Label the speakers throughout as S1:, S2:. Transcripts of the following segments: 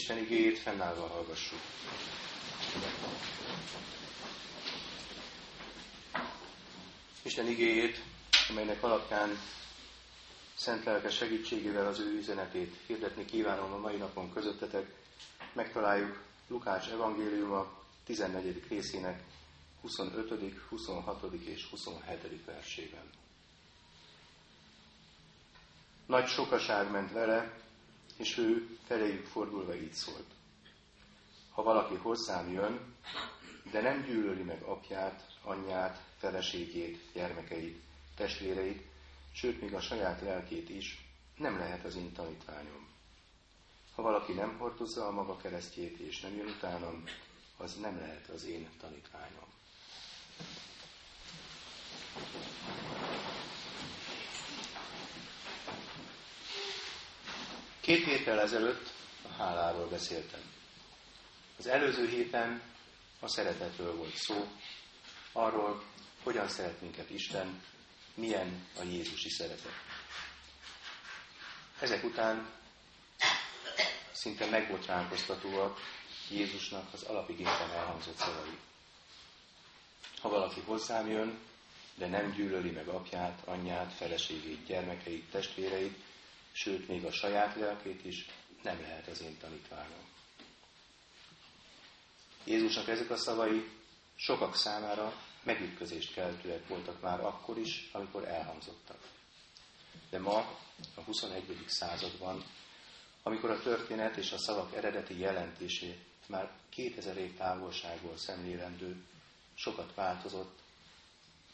S1: Isten igéjét fennállva hallgassuk. Isten igéjét, amelynek alapján szent lelke segítségével az ő üzenetét hirdetni kívánom a mai napon közöttetek, megtaláljuk Lukács evangéliuma 14. részének 25., 26. és 27. versében. Nagy sokaság ment vele, és ő feléjük fordulva így szólt. Ha valaki hozzám jön, de nem gyűlöli meg apját, anyját, feleségét, gyermekeit, testvéreit, sőt, még a saját lelkét is, nem lehet az én tanítványom. Ha valaki nem hordozza a maga keresztjét és nem jön utánam, az nem lehet az én tanítványom. Két héttel ezelőtt a háláról beszéltem. Az előző héten a szeretetről volt szó, arról, hogyan szeret minket Isten, milyen a Jézusi szeretet. Ezek után szinte megbotránkoztatóak Jézusnak az alapigényben elhangzott szavai. Ha valaki hozzám jön, de nem gyűlöli meg apját, anyját, feleségét, gyermekeit, testvéreit, sőt, még a saját lelkét is, nem lehet az én tanítványom. Jézusnak ezek a szavai sokak számára megütközést keltőek voltak már akkor is, amikor elhangzottak. De ma, a 21. században, amikor a történet és a szavak eredeti jelentését már 2000 év távolságból szemlélendő, sokat változott,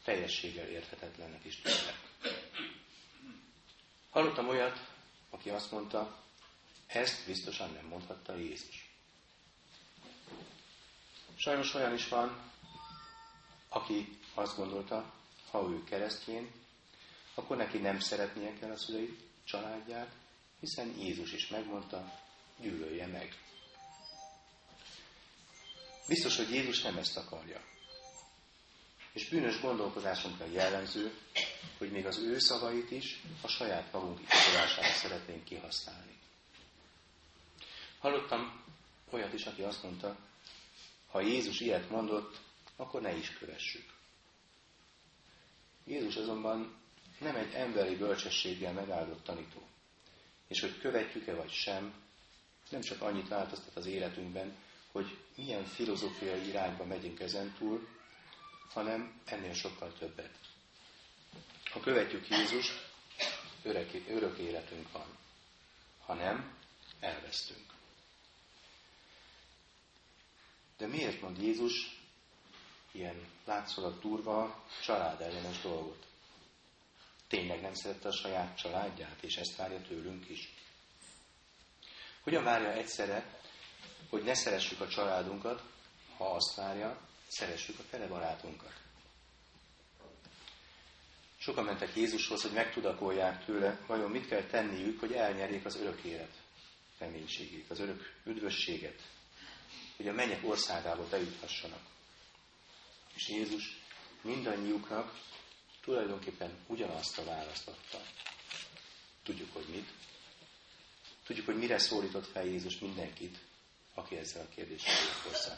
S1: teljességgel érthetetlennek is tűnnek. Hallottam olyat, aki azt mondta, ezt biztosan nem mondhatta Jézus. Sajnos olyan is van, aki azt gondolta, ha ő keresztjén, akkor neki nem szeretnie kell a szüleit, családját, hiszen Jézus is megmondta, gyűlölje meg. Biztos, hogy Jézus nem ezt akarja. És bűnös gondolkodásunkra jellemző, hogy még az ő szavait is a saját magunk iskolására szeretnénk kihasználni. Hallottam olyat is, aki azt mondta, ha Jézus ilyet mondott, akkor ne is kövessük. Jézus azonban nem egy emberi bölcsességgel megáldott tanító. És hogy követjük-e vagy sem, nem csak annyit változtat az életünkben, hogy milyen filozófiai irányba megyünk ezen túl, hanem ennél sokkal többet. Ha követjük Jézust, örök, életünk van. Ha nem, elvesztünk. De miért mond Jézus ilyen látszólag durva, családellenes dolgot? Tényleg nem szerette a saját családját, és ezt várja tőlünk is. Hogyan várja egyszerre, hogy ne szeressük a családunkat, ha azt várja, szeressük a fele barátunkat. Sokan mentek Jézushoz, hogy megtudakolják tőle, vajon mit kell tenniük, hogy elnyerjék az örök élet reménységét, az örök üdvösséget, hogy a mennyek országába bejuthassanak. És Jézus mindannyiuknak tulajdonképpen ugyanazt a választ adta. Tudjuk, hogy mit. Tudjuk, hogy mire szólított fel Jézus mindenkit, aki ezzel a kérdéssel jött hozzá.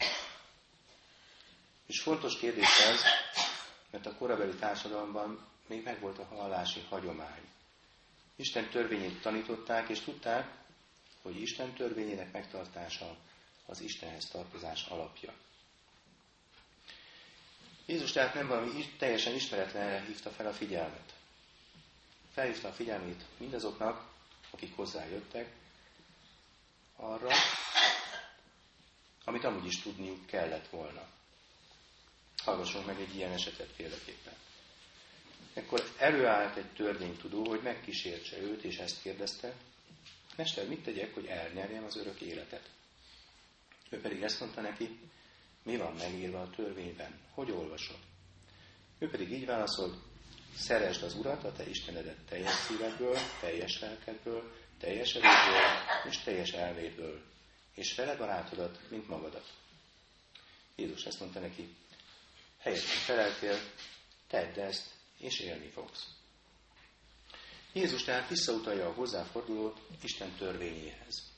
S1: És fontos kérdés ez, mert a korabeli társadalomban még megvolt a hallási hagyomány. Isten törvényét tanították, és tudták, hogy Isten törvényének megtartása az Istenhez tartozás alapja. Jézus tehát nem valami teljesen ismeretlenre hívta fel a figyelmet. Felhívta a figyelmét mindazoknak, akik hozzájöttek, arra, amit amúgy is tudniuk kellett volna. Hallgassunk meg egy ilyen esetet példaképpen. Ekkor előállt egy törvénytudó, hogy megkísértse őt, és ezt kérdezte, Mester, mit tegyek, hogy elnyerjem az örök életet? Ő pedig ezt mondta neki, mi van megírva a törvényben? Hogy olvasod? Ő pedig így válaszolt, szeresd az Urat, a te Istenedet teljes szívedből, teljes lelkedből, teljes erőből és teljes elmédből, és vele barátodat, mint magadat. Jézus ezt mondta neki, helyesen feleltél, tedd ezt, és élni fogsz. Jézus tehát visszautalja a hozzáfordulót Isten törvényéhez.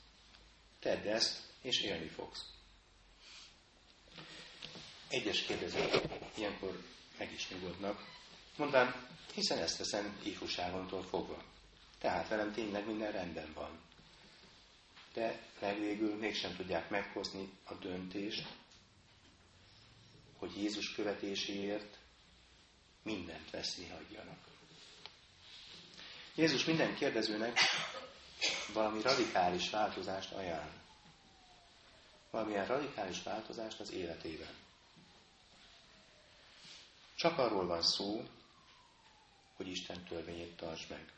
S1: Tedd ezt, és élni fogsz. Egyes kérdezők ilyenkor meg is nyugodnak, mondván, hiszen ezt teszem ifjúságomtól fogva. Tehát velem tényleg minden rendben van. De legvégül mégsem tudják meghozni a döntést, hogy Jézus követéséért mindent veszni hagyjanak. Jézus minden kérdezőnek valami radikális változást ajánl. Valamilyen radikális változást az életében. Csak arról van szó, hogy Isten törvényét tartsd meg.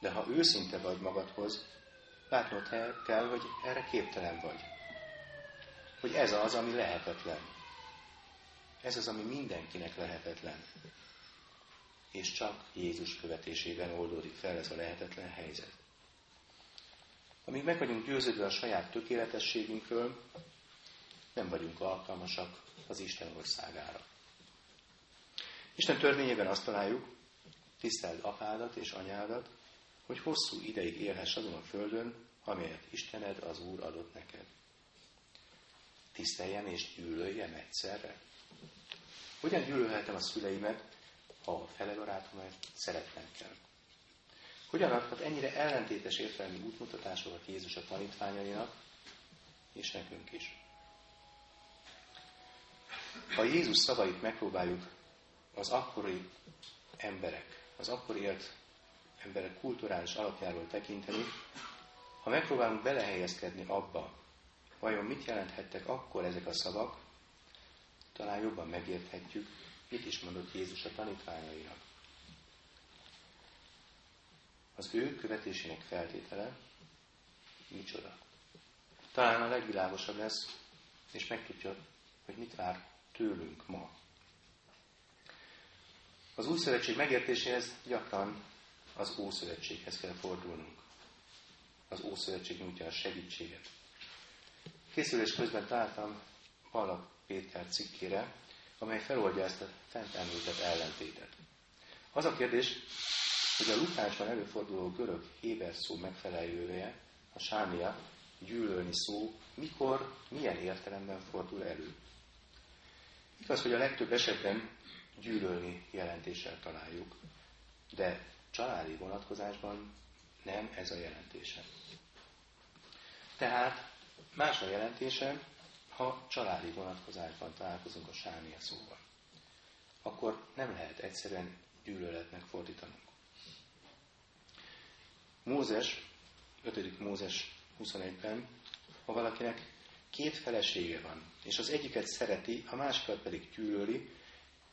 S1: De ha őszinte vagy magadhoz, látnod kell, hogy erre képtelen vagy. Hogy ez az, ami lehetetlen. Ez az, ami mindenkinek lehetetlen. És csak Jézus követésében oldódik fel ez a lehetetlen helyzet. Amíg meg vagyunk győződve a saját tökéletességünkről, nem vagyunk alkalmasak az Isten országára. Isten törvényében azt találjuk, tiszteld apádat és anyádat, hogy hosszú ideig élhess azon a földön, amelyet Istened az Úr adott neked. Tiszteljem és gyűlöljem egyszerre? Hogyan gyűlölhetem a szüleimet, ha a felebarátomat szeretnem kell? Hogyan adhat ennyire ellentétes értelmi útmutatásokat Jézus a tanítványainak, és nekünk is? Ha Jézus szavait megpróbáljuk az akkori emberek, az akkori élt emberek kulturális alapjáról tekinteni, ha megpróbálunk belehelyezkedni abba, vajon mit jelenthettek akkor ezek a szavak, talán jobban megérthetjük, mit is mondott Jézus a tanítványainak. Az ő követésének feltétele micsoda. Talán a legvilágosabb lesz, és megtudja, hogy mit vár tőlünk ma. Az új szövetség megértéséhez gyakran az Ószövetséghez kell fordulnunk. Az Ószövetség nyújtja a segítséget. Készülés közben találtam Pallak Péter cikkére, amely feloldja ezt a fent említett ellentétet. Az a kérdés, hogy a Lukásban előforduló görög héber szó megfelelője, a sámia, gyűlölni szó, mikor, milyen értelemben fordul elő. Igaz, hogy a legtöbb esetben gyűlölni jelentéssel találjuk, de családi vonatkozásban nem ez a jelentése. Tehát más a jelentése, ha családi vonatkozásban találkozunk a sámia szóval. Akkor nem lehet egyszerűen gyűlöletnek fordítanunk. Mózes, 5. Mózes 21-ben, ha valakinek két felesége van, és az egyiket szereti, a másikat pedig gyűlöli,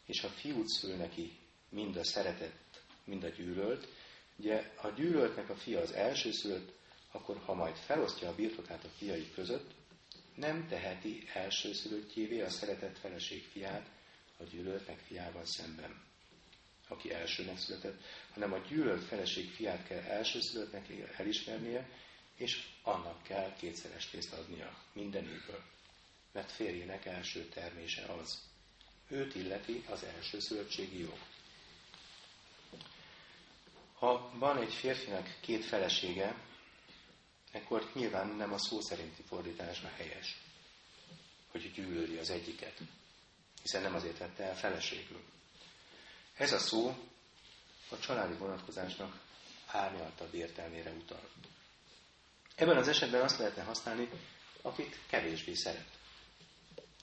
S1: és a fiút szül neki mind a szeretett, mind a gyűlölt, ugye a gyűlöltnek a fia az első szült, akkor ha majd felosztja a birtokát a fiai között, nem teheti elsőszülöttjévé a szeretett feleség fiát a gyűlöltnek fiával szemben, aki elsőnek született, hanem a gyűlölt feleség fiát kell elsőszülöttnek elismernie, és annak kell kétszeres részt adnia mindenéből, mert férjének első termése az. Őt illeti az első szövetségi jog. Ha van egy férfinek két felesége, akkor nyilván nem a szó szerinti fordítás a helyes, hogy gyűlöli az egyiket, hiszen nem azért vette el feleségül. Ez a szó a családi vonatkozásnak árnyaltabb értelmére utal. Ebben az esetben azt lehetne használni, akit kevésbé szeret.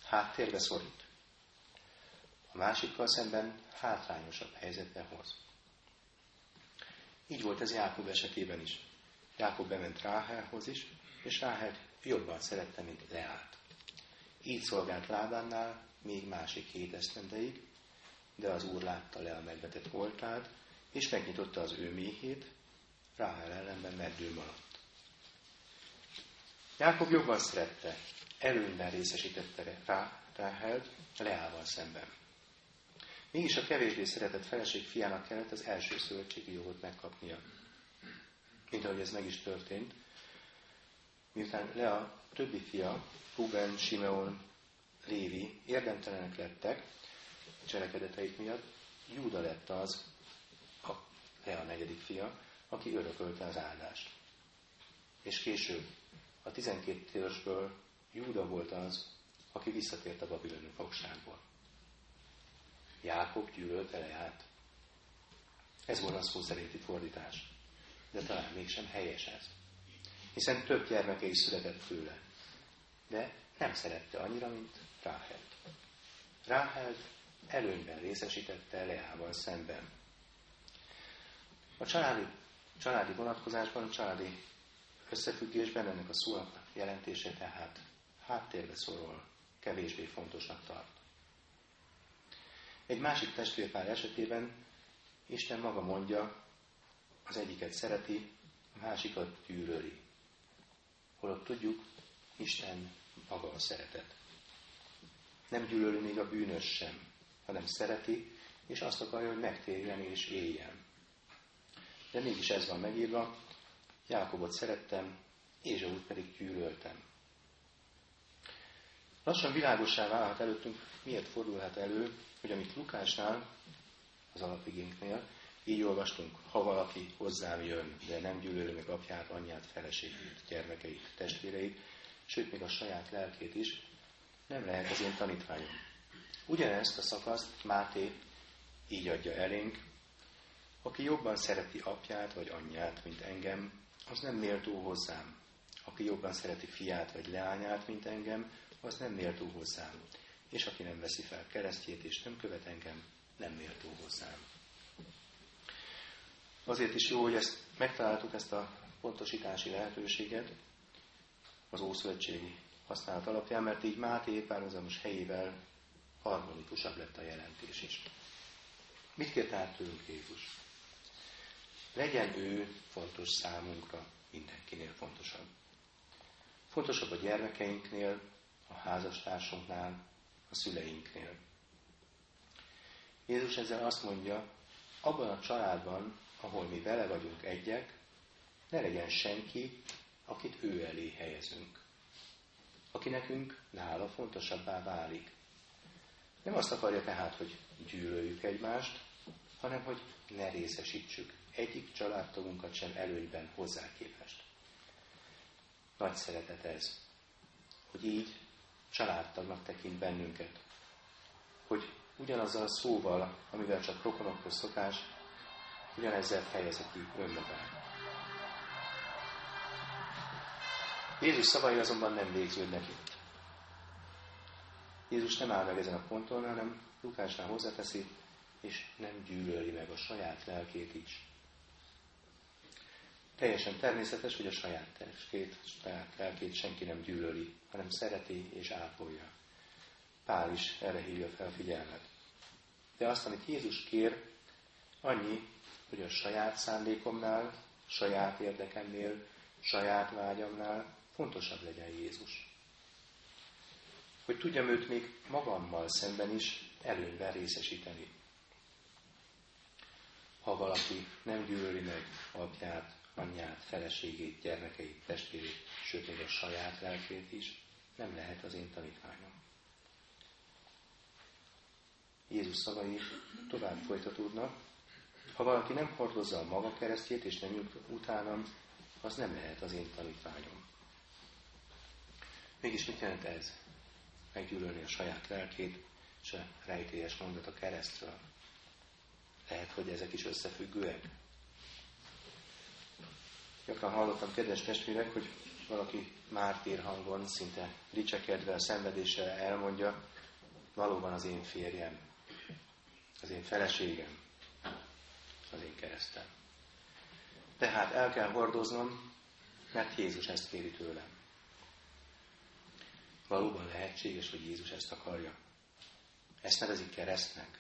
S1: Háttérbe szorít. A másikkal szemben hátrányosabb helyzetbe hoz. Így volt ez Jákob esetében is. Jákob bement Ráhelhoz is, és Ráhel jobban szerette, mint Leát. Így szolgált Lábánnál még másik hét esztendeig, de az úr látta le a megvetett voltát, és megnyitotta az ő méhét, Ráhel ellenben meddő maradt. Jákob jobban szerette, előnyben részesítette rá Ráhelt Leával szemben. Mégis a kevésbé szeretett feleség fiának kellett az első szövetségi jogot megkapnia. Mint ahogy ez meg is történt. Miután Lea többi fia, Ruben, Simeon, Lévi érdemtelenek lettek cselekedeteik miatt, Júda lett az, a Lea negyedik fia, aki örökölte az áldást. És később a 12 törzsből Júda volt az, aki visszatért a babiloni fogságból. Jákob gyűlölte Leát. Ez volt a szó szerinti fordítás. De talán mégsem helyes ez. Hiszen több gyermeke is született tőle. De nem szerette annyira, mint Ráhel. Ráhel előnyben részesítette Leával szemben. A családi, családi vonatkozásban, a családi összefüggésben ennek a szónak jelentése tehát háttérbe szorol, kevésbé fontosnak tart. Egy másik testvérpár esetében Isten maga mondja, az egyiket szereti, a másikat gyűlöli. Holott tudjuk, Isten maga a szeretet. Nem gyűlöli még a bűnös sem, hanem szereti, és azt akarja, hogy megtérjen és éljen. De mégis ez van megírva, Jákobot szerettem, Ézsaut pedig gyűlöltem. Lassan világosá válhat előttünk, miért fordulhat elő, hogy amit Lukásnál, az alapigénknél, így olvastunk, ha valaki hozzám jön, de nem gyűlöli meg apját, anyját, feleségét, gyermekeit, testvéreit, sőt, még a saját lelkét is, nem lehet az én tanítványom. Ugyanezt a szakaszt Máté így adja elénk, aki jobban szereti apját vagy anyját, mint engem, az nem méltó hozzám. Aki jobban szereti fiát vagy leányát, mint engem, az nem méltó hozzám. És aki nem veszi fel keresztjét és nem követ engem, nem méltó hozzám. Azért is jó, hogy ezt megtaláltuk ezt a pontosítási lehetőséget az Ószövetségi használat alapján, mert így Máté párhuzamos helyével harmonikusabb lett a jelentés is. Mit kért át tőlünk Jézus? Legyen ő fontos számunkra, mindenkinél fontosabb. Fontosabb a gyermekeinknél, a házastársunknál, a szüleinknél. Jézus ezzel azt mondja, abban a családban, ahol mi vele vagyunk egyek, ne legyen senki, akit ő elé helyezünk. Aki nekünk nála fontosabbá válik. Nem azt akarja tehát, hogy gyűlöljük egymást, hanem hogy ne részesítsük egyik családtagunkat sem előnyben hozzá képest. Nagy szeretet ez, hogy így családtagnak tekint bennünket. Hogy ugyanazzal a szóval, amivel csak rokonokhoz szokás, ugyanezzel fejezi ki önmagát. Jézus szavai azonban nem végződnek itt. Jézus nem áll meg ezen a ponton, hanem Lukásnál hozzáteszi, és nem gyűlöli meg a saját lelkét is. Teljesen természetes, hogy a saját testét, saját lelkét senki nem gyűlöli, hanem szereti és ápolja. Pál is erre hívja fel figyelmet. De azt, amit Jézus kér, annyi, hogy a saját szándékomnál, saját érdekemnél, saját vágyamnál fontosabb legyen Jézus. Hogy tudjam őt még magammal szemben is előnyben részesíteni. Ha valaki nem gyűlöli meg apját, anyját, feleségét, gyermekeit, testvérét, sőt még a saját lelkét is, nem lehet az én tanítványom. Jézus szavai tovább folytatódnak. Ha valaki nem hordozza a maga keresztjét, és nem jut utánam, az nem lehet az én tanítványom. Mégis mit jelent ez? Meggyűlölni a saját lelkét, és a rejtélyes mondat a keresztről. Lehet, hogy ezek is összefüggőek? Gyakran hallottam, kedves testvérek, hogy valaki mártír hangon, szinte dicsekedve szenvedéssel elmondja, valóban az én férjem, az én feleségem, az én keresztem. Tehát el kell hordoznom, mert Jézus ezt kéri tőlem. Valóban lehetséges, hogy Jézus ezt akarja. Ezt nevezik keresztnek.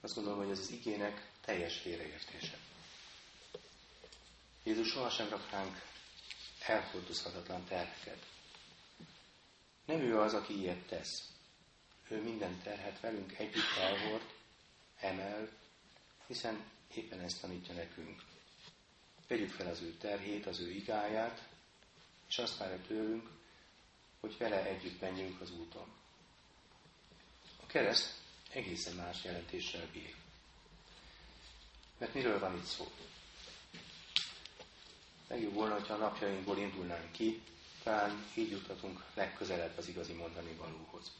S1: Azt gondolom, hogy ez az igének teljes félreértése. Jézus sohasem rak ránk elhordozhatatlan terheket. Nem ő az, aki ilyet tesz. Ő minden terhet velünk együtt elhord, emel, hiszen éppen ezt tanítja nekünk. Vegyük fel az ő terhét, az ő igáját, és azt várja tőlünk, hogy vele együtt menjünk az úton. A kereszt egészen más jelentéssel bír. Mert miről van itt szó? Legjobb volna, ha a napjainkból indulnánk ki, talán így juthatunk legközelebb az igazi mondani valóhoz.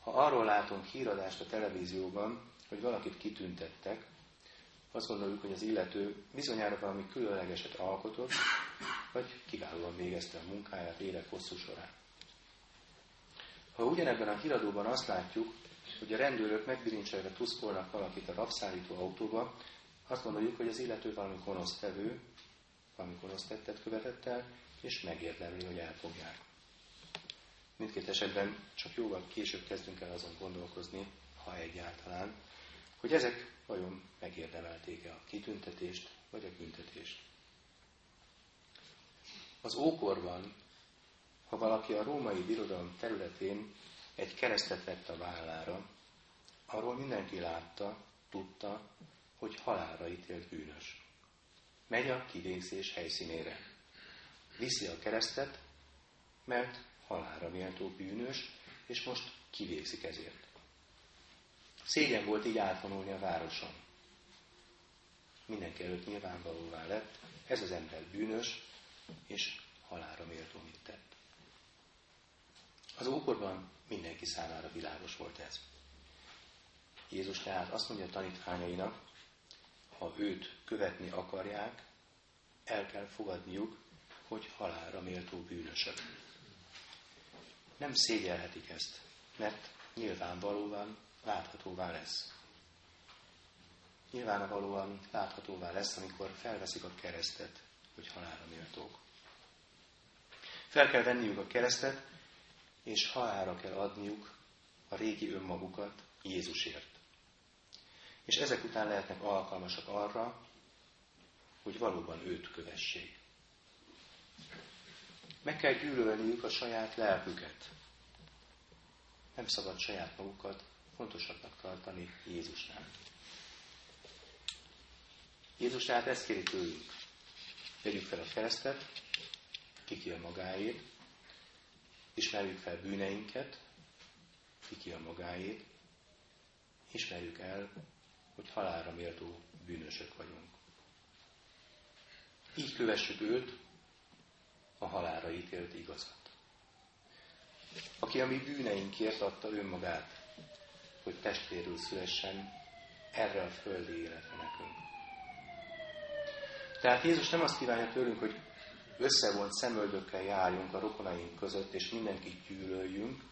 S1: Ha arról látunk híradást a televízióban, hogy valakit kitüntettek, azt gondoljuk, hogy az illető bizonyára valami különlegeset alkotott, vagy kiválóan végezte a munkáját élet hosszú során. Ha ugyanebben a híradóban azt látjuk, hogy a rendőrök megbilincselve tuszkolnak valakit a rabszállító autóba, azt gondoljuk, hogy az illető valami gonosz tevő, valami gonosz tettet követett el, és megérdemli, hogy elfogják. Mindkét esetben csak jóval később kezdünk el azon gondolkozni, ha egyáltalán, hogy ezek vajon megérdemelték-e a kitüntetést, vagy a büntetést. Az ókorban, ha valaki a római birodalom területén egy keresztet vett a vállára, arról mindenki látta, tudta, hogy halálra ítélt bűnös. Megy a kivégzés helyszínére. Viszi a keresztet, mert halálra méltó bűnös, és most kivégzik ezért. Szégyen volt így átvonulni a városon. Mindenki előtt nyilvánvalóvá lett, ez az ember bűnös, és halára méltó mit tett. Az ókorban mindenki számára világos volt ez. Jézus tehát azt mondja a tanítványainak, ha őt követni akarják, el kell fogadniuk, hogy halálra méltó bűnösök. Nem szégyelhetik ezt, mert nyilvánvalóan láthatóvá lesz. Nyilvánvalóan láthatóvá lesz, amikor felveszik a keresztet, hogy halálra méltók. Fel kell venniük a keresztet, és halálra kell adniuk a régi önmagukat Jézusért. És ezek után lehetnek alkalmasak arra, hogy valóban őt kövessék. Meg kell gyűlölniük a saját lelküket. Nem szabad saját magukat fontosabbnak tartani Jézusnál. Jézus tehát ezt kéri tőlünk. Vegyük fel a keresztet, kiki a magáét, ismerjük fel bűneinket, kiki a magáét, ismerjük el, hogy halálra méltó bűnösök vagyunk. Így kövessük őt, a halára ítélt igazat. Aki a mi bűneinkért adta önmagát, hogy testvérül szülessen erre a földi életre nekünk. Tehát Jézus nem azt kívánja tőlünk, hogy összevont szemöldökkel járjunk a rokonaink között, és mindenkit gyűlöljünk,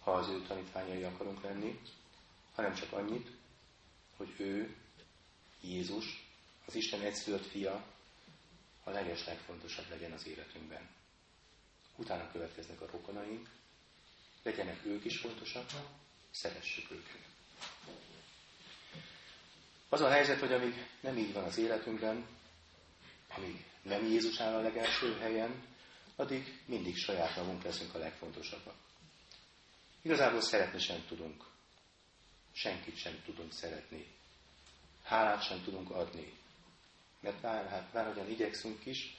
S1: ha az ő tanítványai akarunk lenni, hanem csak annyit, hogy ő, Jézus, az Isten egyszülött fia, a leges legfontosabb legyen az életünkben. Utána következnek a rokonaink, legyenek ők is fontosak, szeressük őket. Az a helyzet, hogy amíg nem így van az életünkben, amíg nem Jézus áll a legelső helyen, addig mindig saját magunk leszünk a legfontosabbak. Igazából szeretni sem tudunk. Senkit sem tudunk szeretni. Hálát sem tudunk adni. Mert bár, hát, bárhogyan igyekszünk is,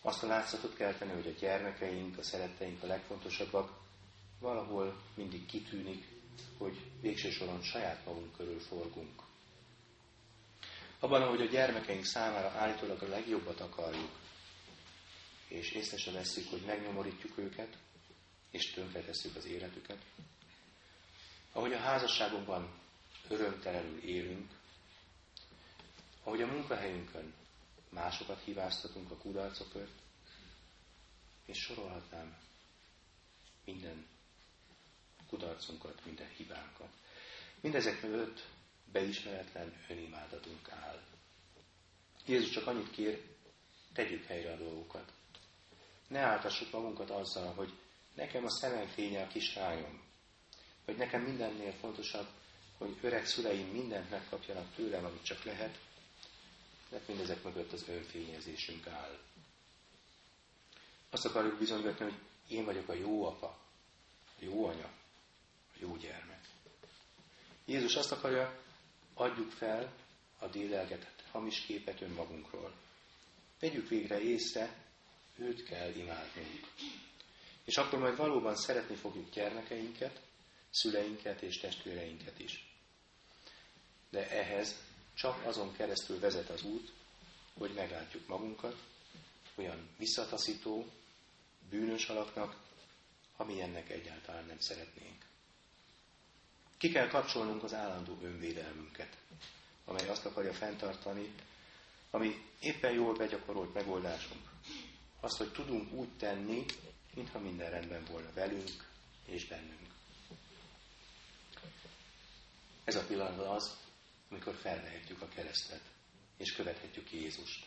S1: azt a látszatot kell tenni, hogy a gyermekeink, a szeretteink a legfontosabbak, valahol mindig kitűnik, hogy végső soron saját magunk körül forgunk. Abban, ahogy a gyermekeink számára állítólag a legjobbat akarjuk, és észre se veszük, hogy megnyomorítjuk őket, és tönkretesszük az életüket. Ahogy a házasságunkban örömtelenül élünk, ahogy a munkahelyünkön másokat hibáztatunk a kudarcokért, és sorolhatnám minden kudarcunkat, minden hibánkat. Mindezek mögött beismeretlen önimádatunk áll. Jézus csak annyit kér, tegyük helyre a dolgokat. Ne áltassuk magunkat azzal, hogy nekem a szemem fénye a kislányom, hogy nekem mindennél fontosabb, hogy öreg szüleim mindent megkapjanak tőlem, amit csak lehet, mert mindezek mögött az önfényezésünk áll. Azt akarjuk bizonygatni, hogy én vagyok a jó apa, a jó anya, jó gyermek. Jézus azt akarja, adjuk fel a délelgetett hamis képet önmagunkról. Vegyük végre észre, őt kell imádnunk. És akkor majd valóban szeretni fogjuk gyermekeinket, szüleinket és testvéreinket is. De ehhez csak azon keresztül vezet az út, hogy meglátjuk magunkat olyan visszataszító, bűnös alaknak, amilyennek egyáltalán nem szeretnénk. Ki kell kapcsolnunk az állandó önvédelmünket, amely azt akarja fenntartani, ami éppen jól begyakorolt megoldásunk. Azt, hogy tudunk úgy tenni, mintha minden rendben volna velünk és bennünk. Ez a pillanat az, amikor felvehetjük a keresztet, és követhetjük Jézust.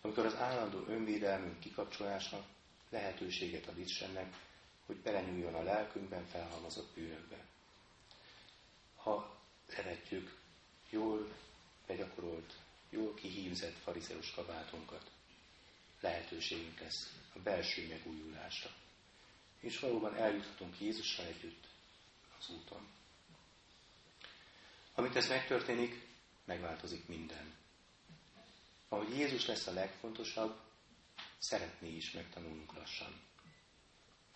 S1: Amikor az állandó önvédelmünk kikapcsolása lehetőséget ad Istennek, hogy belenyúljon a lelkünkben felhalmozott bűnökbe. Ha levetjük jól begyakorolt, jól kihímzett farizeus kabátunkat, lehetőségünk lesz a belső megújulásra. És valóban eljuthatunk Jézussal együtt az úton. Amit ez megtörténik, megváltozik minden. Ahogy Jézus lesz a legfontosabb, szeretné is megtanulnunk lassan.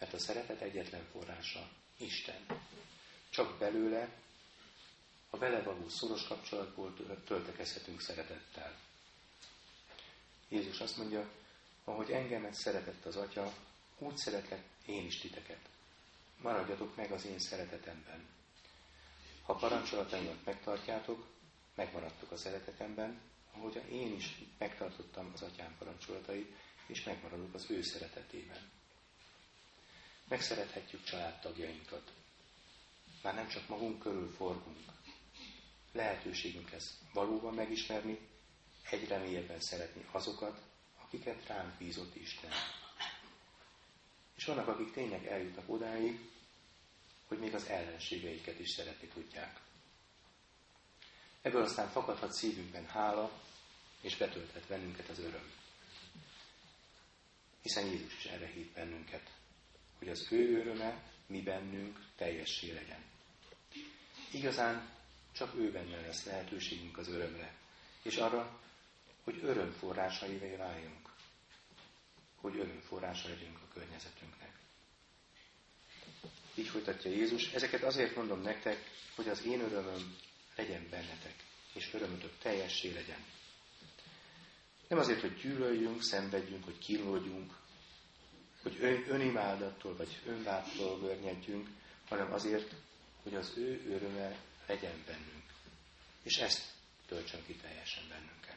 S1: Mert a szeretet egyetlen forrása Isten. Csak belőle, a vele való szoros kapcsolatból töltekezhetünk szeretettel. Jézus azt mondja, ahogy engemet szeretett az Atya, úgy szeretlek én is titeket. Maradjatok meg az én szeretetemben. Ha parancsolataimat megtartjátok, megmaradtok a szeretetemben, ahogy én is megtartottam az atyám parancsolatait, és megmaradok az ő szeretetében. Megszerethetjük családtagjainkat. Már nem csak magunk körül forgunk. Lehetőségünk lesz valóban megismerni, egyre mélyebben szeretni azokat, akiket ránk bízott Isten. És vannak, akik tényleg eljutnak odáig, hogy még az ellenségeiket is szeretni tudják. Ebből aztán fakadhat szívünkben hála, és betölthet bennünket az öröm. Hiszen Jézus is erre hív bennünket, hogy az ő öröme mi bennünk teljessé legyen. Igazán csak ő benne lesz lehetőségünk az örömre, és arra, hogy örömforrásaivé váljunk, hogy örömforrása legyünk a környezetünknek. Így folytatja Jézus, ezeket azért mondom nektek, hogy az én örömöm legyen bennetek, és örömötök teljessé legyen. Nem azért, hogy gyűlöljünk, szenvedjünk, hogy kínlódjunk, hogy önimádattól vagy önvádtól görnyedjünk, hanem azért, hogy az ő öröme legyen bennünk. És ezt töltsön ki teljesen bennünket.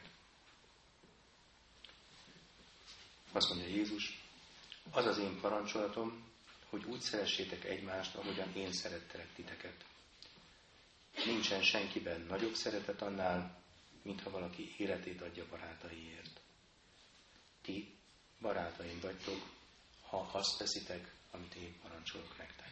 S1: Azt mondja Jézus, az az én parancsolatom, hogy úgy szeressétek egymást, ahogyan én szerettelek titeket. Nincsen senkiben nagyobb szeretet annál, mintha valaki életét adja barátaiért. Ti barátaim vagytok, ha azt teszitek, amit én parancsolok nektek.